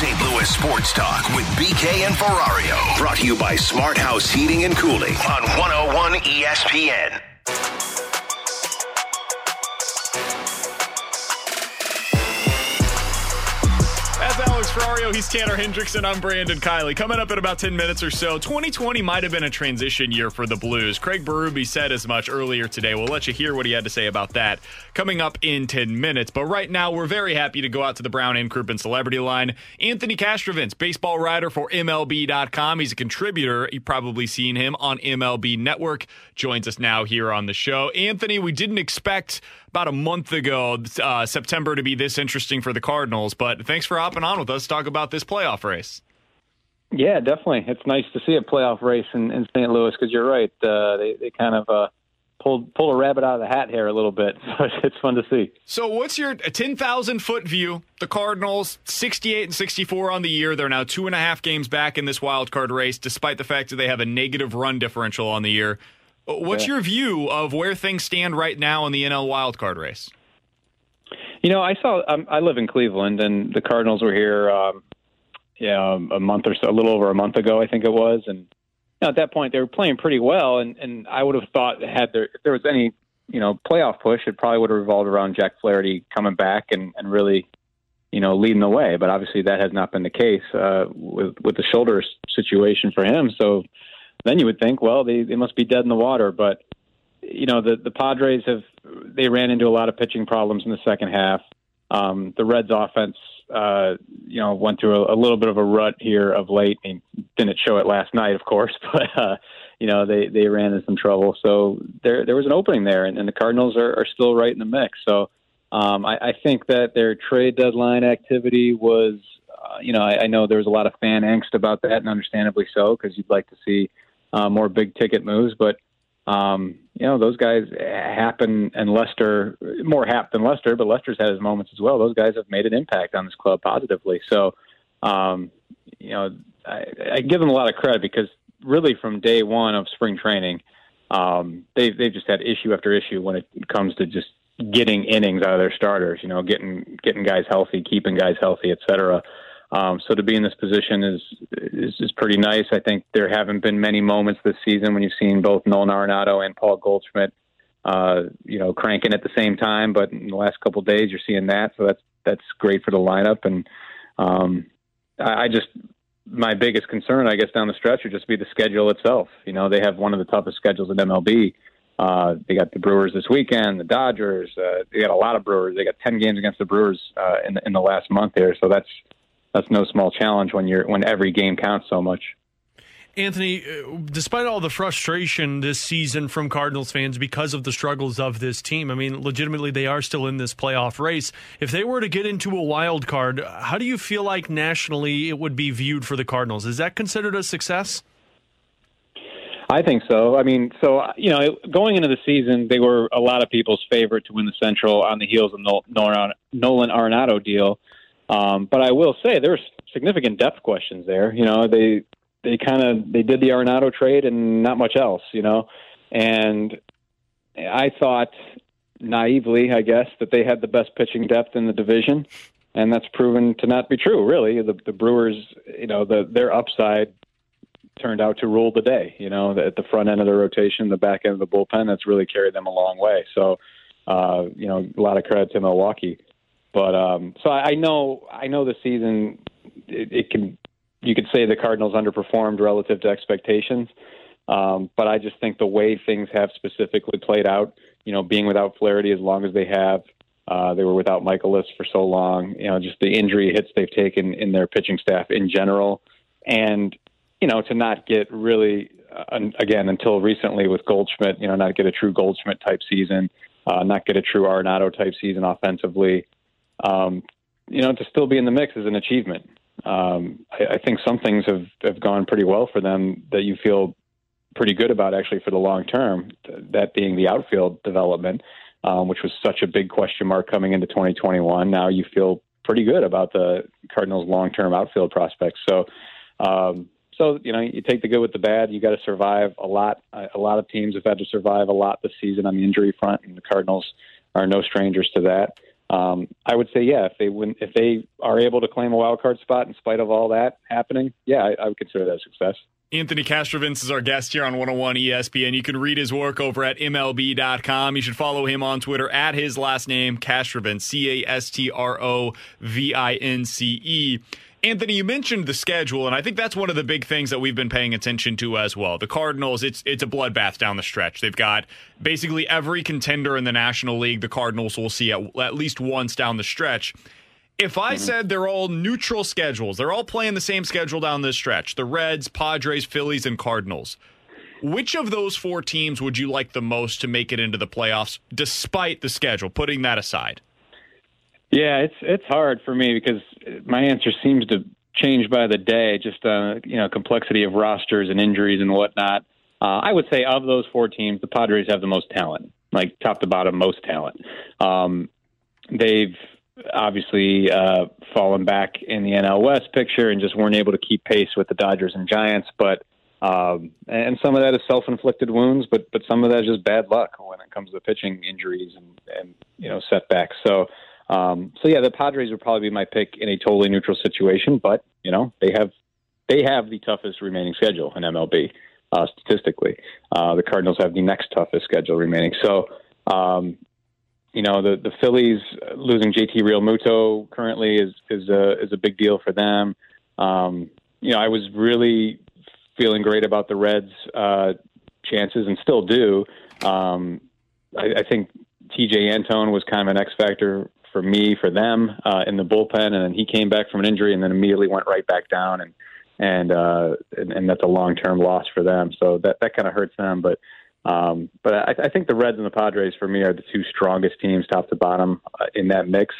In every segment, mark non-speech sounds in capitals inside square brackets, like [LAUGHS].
St. Louis sports talk with BK and Ferrario. Brought to you by Smart House Heating and Cooling on 101 ESPN. Ferrario. He's Tanner Hendrickson. I'm Brandon Kiley. Coming up in about 10 minutes or so, 2020 might have been a transition year for the Blues. Craig Berube said as much earlier today. We'll let you hear what he had to say about that coming up in 10 minutes. But right now, we're very happy to go out to the Brown and Crouppen Celebrity Line. Anthony Castrovince, baseball writer for MLB.com. He's a contributor. You've probably seen him on MLB Network. Joins us now here on the show. Anthony, we didn't expect about a month ago, uh, September, to be this interesting for the Cardinals. But thanks for hopping on with us. Talk about this playoff race. Yeah, definitely. It's nice to see a playoff race in, in St. Louis because you're right. Uh, they they kind of uh, pulled pull a rabbit out of the hat here a little bit. [LAUGHS] So it's fun to see. So what's your ten thousand foot view? The Cardinals sixty eight and sixty four on the year. They're now two and a half games back in this wild card race, despite the fact that they have a negative run differential on the year. What's yeah. your view of where things stand right now in the NL wildcard race? You know, I saw. Um, I live in Cleveland, and the Cardinals were here. Um, yeah, a month or so, a little over a month ago, I think it was, and you know, at that point they were playing pretty well. And and I would have thought had there if there was any you know playoff push, it probably would have revolved around Jack Flaherty coming back and and really you know leading the way. But obviously that has not been the case uh, with with the shoulder situation for him. So then you would think, well, they, they must be dead in the water. But you know, the the Padres have they ran into a lot of pitching problems in the second half. Um, the Reds' offense, uh, you know, went through a, a little bit of a rut here of late. Mean, didn't show it last night, of course, [LAUGHS] but uh, you know they they ran into some trouble. So there there was an opening there, and, and the Cardinals are, are still right in the mix. So um, I, I think that their trade deadline activity was, uh, you know, I, I know there was a lot of fan angst about that, and understandably so, because you'd like to see uh, more big ticket moves. But um, you know, those guys happen, and Lester more Happ than Lester, but Lester's had his moments as well. Those guys have made an impact on this club positively. So, um, you know, I, I give them a lot of credit because really from day one of spring training, um, they've they've just had issue after issue when it comes to just getting innings out of their starters. You know, getting getting guys healthy, keeping guys healthy, et cetera. Um, so to be in this position is, is is pretty nice. I think there haven't been many moments this season when you've seen both Nolan Arenado and Paul Goldschmidt, uh, you know, cranking at the same time. But in the last couple days, you're seeing that, so that's that's great for the lineup. And um, I, I just my biggest concern, I guess, down the stretch would just be the schedule itself. You know, they have one of the toughest schedules in MLB. Uh, they got the Brewers this weekend, the Dodgers. Uh, they got a lot of Brewers. They got ten games against the Brewers uh, in the, in the last month here, so that's that's no small challenge when you're when every game counts so much. Anthony, uh, despite all the frustration this season from Cardinals fans because of the struggles of this team, I mean, legitimately, they are still in this playoff race. If they were to get into a wild card, how do you feel like nationally it would be viewed for the Cardinals? Is that considered a success? I think so. I mean, so you know, going into the season, they were a lot of people's favorite to win the Central on the heels of the Nolan Arenado deal. Um, but I will say there's significant depth questions there. You know, they they kind of they did the Arenado trade and not much else. You know, and I thought naively, I guess, that they had the best pitching depth in the division, and that's proven to not be true. Really, the, the Brewers, you know, the, their upside turned out to rule the day. You know, at the front end of the rotation, the back end of the bullpen, that's really carried them a long way. So, uh, you know, a lot of credit to Milwaukee. But um, so I, know I know the season it, it can you could say the Cardinals underperformed relative to expectations. Um, but I just think the way things have specifically played out, you know, being without Flaherty as long as they have, uh, they were without Mikolas for so long, you know, just the injury hits they've taken in their pitching staff in general. And, you know, to not get really, uh, again, until recently with Goldschmidt, you know, not get a true Goldschmidt type season, uh, not get a true Arenado type season offensively, um, you know, to still be in the mix is an achievement. Um, I, I think some things have, have gone pretty well for them that you feel pretty good about actually for the long term. That being the outfield development, um, which was such a big question mark coming into 2021. Now you feel pretty good about the Cardinals' long term outfield prospects. So, um, so you know, you take the good with the bad. You got to survive a lot. A lot of teams have had to survive a lot this season on the injury front, and the Cardinals are no strangers to that. Um, I would say, yeah, if they win, if they are able to claim a wild card spot in spite of all that happening, yeah, I, I would consider that a success. Anthony Castrovince is our guest here on 101 ESPN. You can read his work over at MLB.com. You should follow him on Twitter at his last name, Castrovince, C A S T R O V I N C E. Anthony, you mentioned the schedule, and I think that's one of the big things that we've been paying attention to as well. The Cardinals, it's it's a bloodbath down the stretch. They've got basically every contender in the National League. The Cardinals will see at, at least once down the stretch. If I mm-hmm. said they're all neutral schedules, they're all playing the same schedule down this stretch the Reds, Padres, Phillies, and Cardinals. Which of those four teams would you like the most to make it into the playoffs, despite the schedule, putting that aside? Yeah, it's it's hard for me because my answer seems to change by the day, just uh, you know complexity of rosters and injuries and whatnot. Uh, I would say of those four teams, the Padres have the most talent, like top to bottom, most talent. Um, they've obviously uh, fallen back in the NL West picture and just weren't able to keep pace with the Dodgers and Giants. But um, and some of that is self-inflicted wounds, but but some of that is just bad luck when it comes to pitching injuries and and you know setbacks. So. Um, so yeah, the Padres would probably be my pick in a totally neutral situation, but you know they have they have the toughest remaining schedule in MLB uh, statistically. Uh, the Cardinals have the next toughest schedule remaining. So um, you know the the Phillies losing JT Realmuto currently is is a is a big deal for them. Um, you know, I was really feeling great about the Reds' uh, chances, and still do. Um, I, I think Tejay Antone was kind of an X factor for me for them uh, in the bullpen, and then he came back from an injury, and then immediately went right back down, and and uh, and, and that's a long term loss for them. So that that kind of hurts them, but um, but I, I think the Reds and the Padres for me are the two strongest teams, top to bottom, uh, in that mix.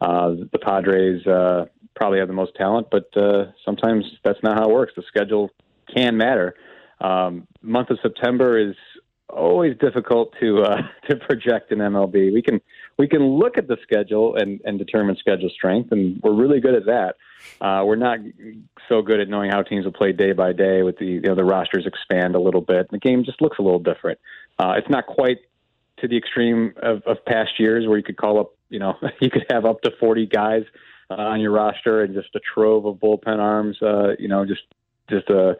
Uh, the Padres uh, probably have the most talent, but uh, sometimes that's not how it works. The schedule can matter. Um, month of September is always difficult to uh, [LAUGHS] to project in MLB. We can we can look at the schedule and, and determine schedule strength, and we're really good at that. Uh, we're not so good at knowing how teams will play day by day. With the you know the rosters expand a little bit, the game just looks a little different. Uh, it's not quite to the extreme of, of past years where you could call up you know [LAUGHS] you could have up to forty guys uh, on your roster and just a trove of bullpen arms. Uh, you know, just just a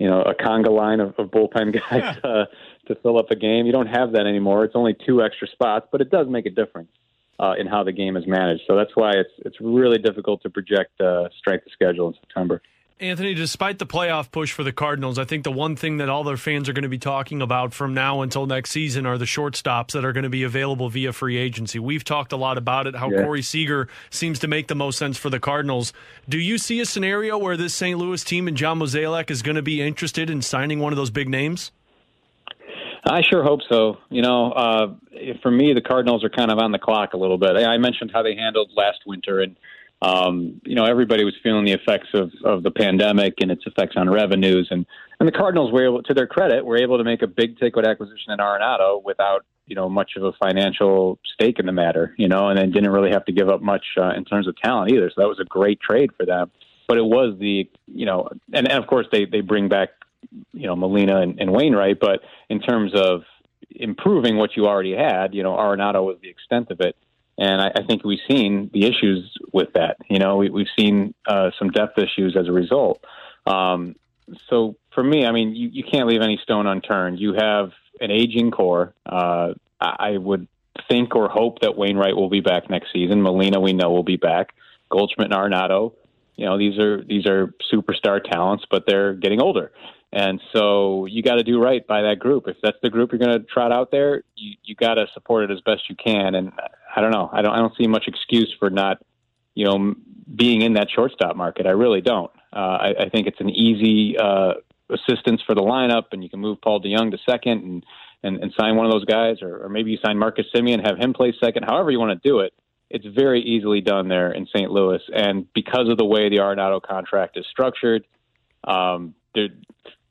you know a conga line of, of bullpen [LAUGHS] guys uh, to fill up a game. You don't have that anymore. It's only two extra spots, but it does make a difference uh, in how the game is managed. So that's why it's it's really difficult to project uh, strength of schedule in September. Anthony, despite the playoff push for the Cardinals, I think the one thing that all their fans are going to be talking about from now until next season are the shortstops that are going to be available via free agency. We've talked a lot about it, how yeah. Corey Seager seems to make the most sense for the Cardinals. Do you see a scenario where this St. Louis team and John Mozeliak is going to be interested in signing one of those big names? I sure hope so. You know, uh, for me, the Cardinals are kind of on the clock a little bit. I mentioned how they handled last winter and – um, you know, everybody was feeling the effects of, of the pandemic and its effects on revenues. And, and the Cardinals were able, to their credit, were able to make a big takeout acquisition in Arenado without, you know, much of a financial stake in the matter, you know, and then didn't really have to give up much uh, in terms of talent either. So that was a great trade for them. But it was the, you know, and, and of course they, they bring back, you know, Molina and, and Wainwright. But in terms of improving what you already had, you know, Arenado was the extent of it. And I, I think we've seen the issues with that. You know, we, we've seen uh, some depth issues as a result. Um, so for me, I mean, you, you can't leave any stone unturned. You have an aging core. Uh, I would think or hope that Wainwright will be back next season. Molina, we know will be back. Goldschmidt and Arenado, you know, these are these are superstar talents, but they're getting older. And so you got to do right by that group. If that's the group you're going to trot out there, you, you got to support it as best you can. And I don't know. I don't. I don't see much excuse for not, you know, being in that shortstop market. I really don't. Uh, I, I think it's an easy uh, assistance for the lineup, and you can move Paul DeJong to second and and, and sign one of those guys, or, or maybe you sign Marcus Semien, have him play second. However you want to do it, it's very easily done there in St. Louis. And because of the way the Arenado contract is structured, um, there,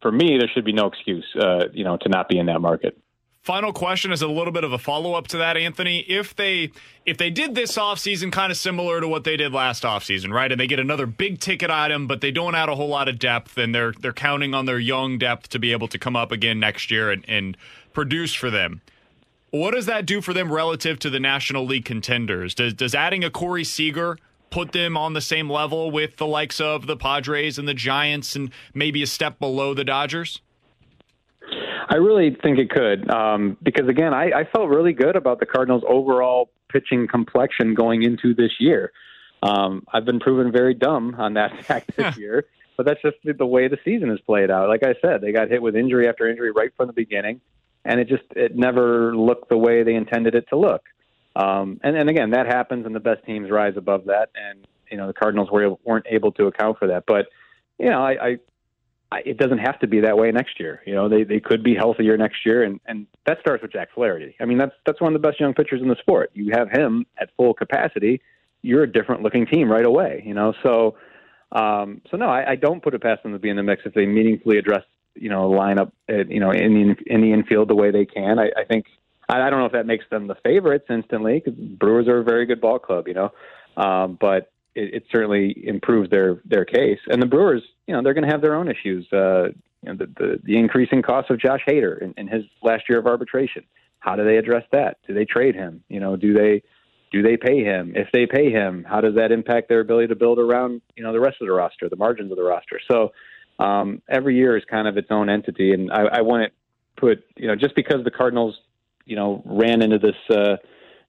for me, there should be no excuse, uh, you know, to not be in that market. Final question is a little bit of a follow up to that, Anthony. If they if they did this offseason kind of similar to what they did last offseason, right? And they get another big ticket item, but they don't add a whole lot of depth, and they're they're counting on their young depth to be able to come up again next year and, and produce for them. What does that do for them relative to the National League contenders? Does does adding a Corey Seager put them on the same level with the likes of the Padres and the Giants and maybe a step below the Dodgers? I really think it could um, because again, I, I felt really good about the Cardinals' overall pitching complexion going into this year. Um, I've been proven very dumb on that [LAUGHS] fact this year, but that's just the way the season has played out. Like I said, they got hit with injury after injury right from the beginning, and it just it never looked the way they intended it to look. Um, and, and again, that happens, and the best teams rise above that. And you know, the Cardinals were weren't able to account for that. But you know, I, I it doesn't have to be that way next year. You know, they they could be healthier next year, and and that starts with Jack Flaherty. I mean, that's that's one of the best young pitchers in the sport. You have him at full capacity, you're a different looking team right away. You know, so um, so no, I, I don't put it past them to be in the mix if they meaningfully address you know lineup at, you know in the in the infield the way they can. I, I think I, I don't know if that makes them the favorites instantly because Brewers are a very good ball club. You know, um, but it, it certainly improved their their case. And the Brewers, you know, they're going to have their own issues. Uh, you know, the, the the increasing cost of Josh Hader in, in his last year of arbitration. How do they address that? Do they trade him? You know, do they do they pay him? If they pay him, how does that impact their ability to build around you know the rest of the roster, the margins of the roster? So um, every year is kind of its own entity, and I, I want to put you know just because the Cardinals you know ran into this. Uh,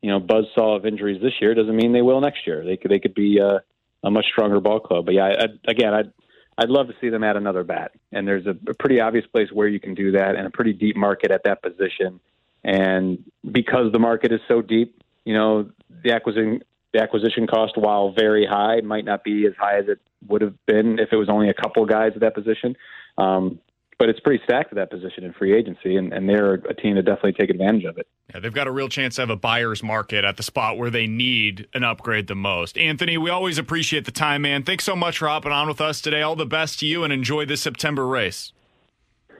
you know buzzsaw of injuries this year doesn't mean they will next year. They could they could be uh, a much stronger ball club. But yeah, I, again, I'd I'd love to see them add another bat, and there's a, a pretty obvious place where you can do that, and a pretty deep market at that position. And because the market is so deep, you know the acquisition the acquisition cost, while very high, might not be as high as it would have been if it was only a couple guys at that position. Um, but it's pretty stacked at that position in free agency, and, and they're a team to definitely take advantage of it. Yeah, they've got a real chance to have a buyer's market at the spot where they need an upgrade the most. Anthony, we always appreciate the time, man. Thanks so much for hopping on with us today. All the best to you, and enjoy this September race.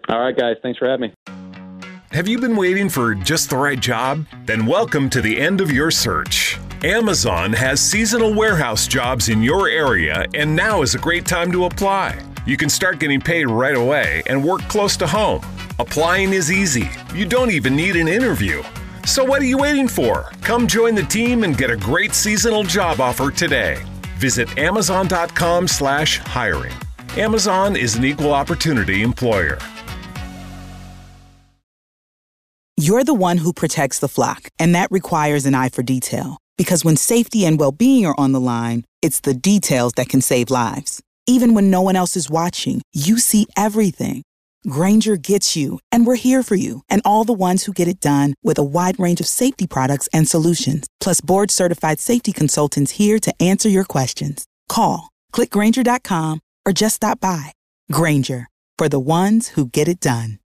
All right, guys. Thanks for having me. Have you been waiting for just the right job? Then welcome to the end of your search. Amazon has seasonal warehouse jobs in your area, and now is a great time to apply. You can start getting paid right away and work close to home. Applying is easy. You don't even need an interview. So what are you waiting for? Come join the team and get a great seasonal job offer today. Visit amazon.com/hiring. Amazon is an equal opportunity employer. You're the one who protects the flock, and that requires an eye for detail. Because when safety and well-being are on the line, it's the details that can save lives. Even when no one else is watching, you see everything. Grainger gets you, and we're here for you and all the ones who get it done with a wide range of safety products and solutions, plus board certified safety consultants here to answer your questions. Call, clickgrainger.com, or just stop by. Grainger, for the ones who get it done.